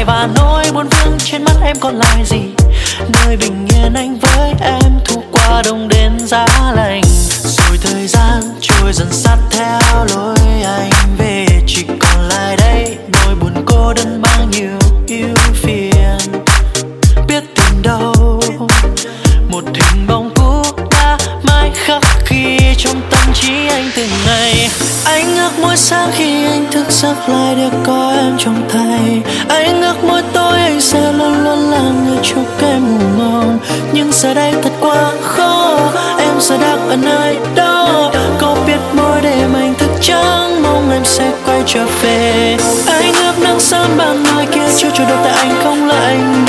dài và nỗi buồn vương trên mắt em còn lại gì? Nơi bình yên anh với em thu qua đông đến giá lạnh. Rồi thời gian trôi dần sát theo lối anh về. Chỉ còn lại đây, nỗi buồn cô đơn bao nhiêu yêu sắc lại được có em trong tay. Anh ước mỗi tối anh sẽ luôn luôn là người chúc em ngủ ngon nhưng giờ đây thật quá khó, em giờ đang ở nơi đó. Có biết mỗi đêm anh thức trắng, mong em sẽ quay trở về. Anh ước nắng sớm ban mai kia chưa chủ được tại anh không là anh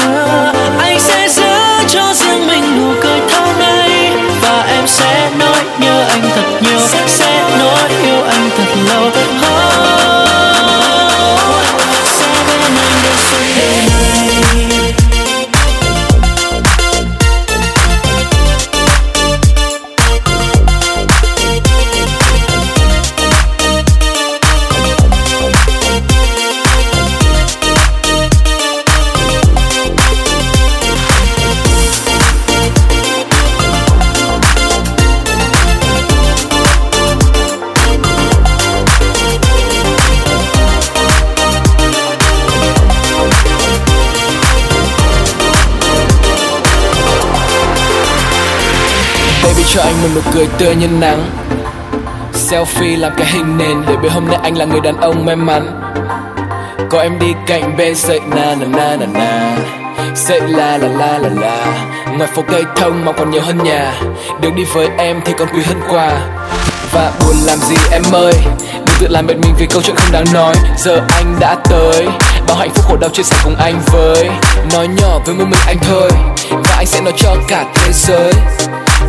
cho anh một nụ cười tươi như nắng. Selfie làm cái hình nền Để biết hôm nay anh là người đàn ông may mắn. Có em đi cạnh bên sợi na na na na na. Sợi la la la la la. Ngoài phố cây thông mà còn nhiều hơn nhà. Đường đi với em thì còn quý hơn quà. Và buồn làm gì em ơi? Đừng tự làm mệt mình vì câu chuyện không đáng nói. Giờ anh đã tới. Bao hạnh phúc khổ đau chia sẻ cùng anh với. Nói nhỏ với một mình anh thôi. Và anh sẽ nói cho cả thế giới.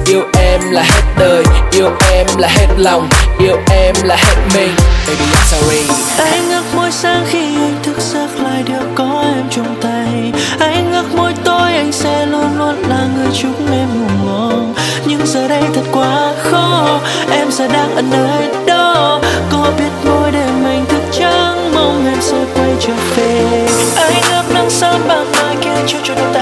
Yêu em là hết đời, Yêu em là hết lòng, Yêu em là hết mình. Baby, I'm sorry. Anh ngước mỗi sáng khi anh thức giấc lại được có em trong tay. Anh ngước mỗi tối anh sẽ luôn luôn là người chúc em ngủ ngon. Nhưng giờ đây thật quá khó, em giờ đang ở nơi đó. Có biết mỗi đêm anh thức trắng, mong em sẽ quay trở về. Anh ngước nắng sớm ban mai kia chưa cho đôi ta.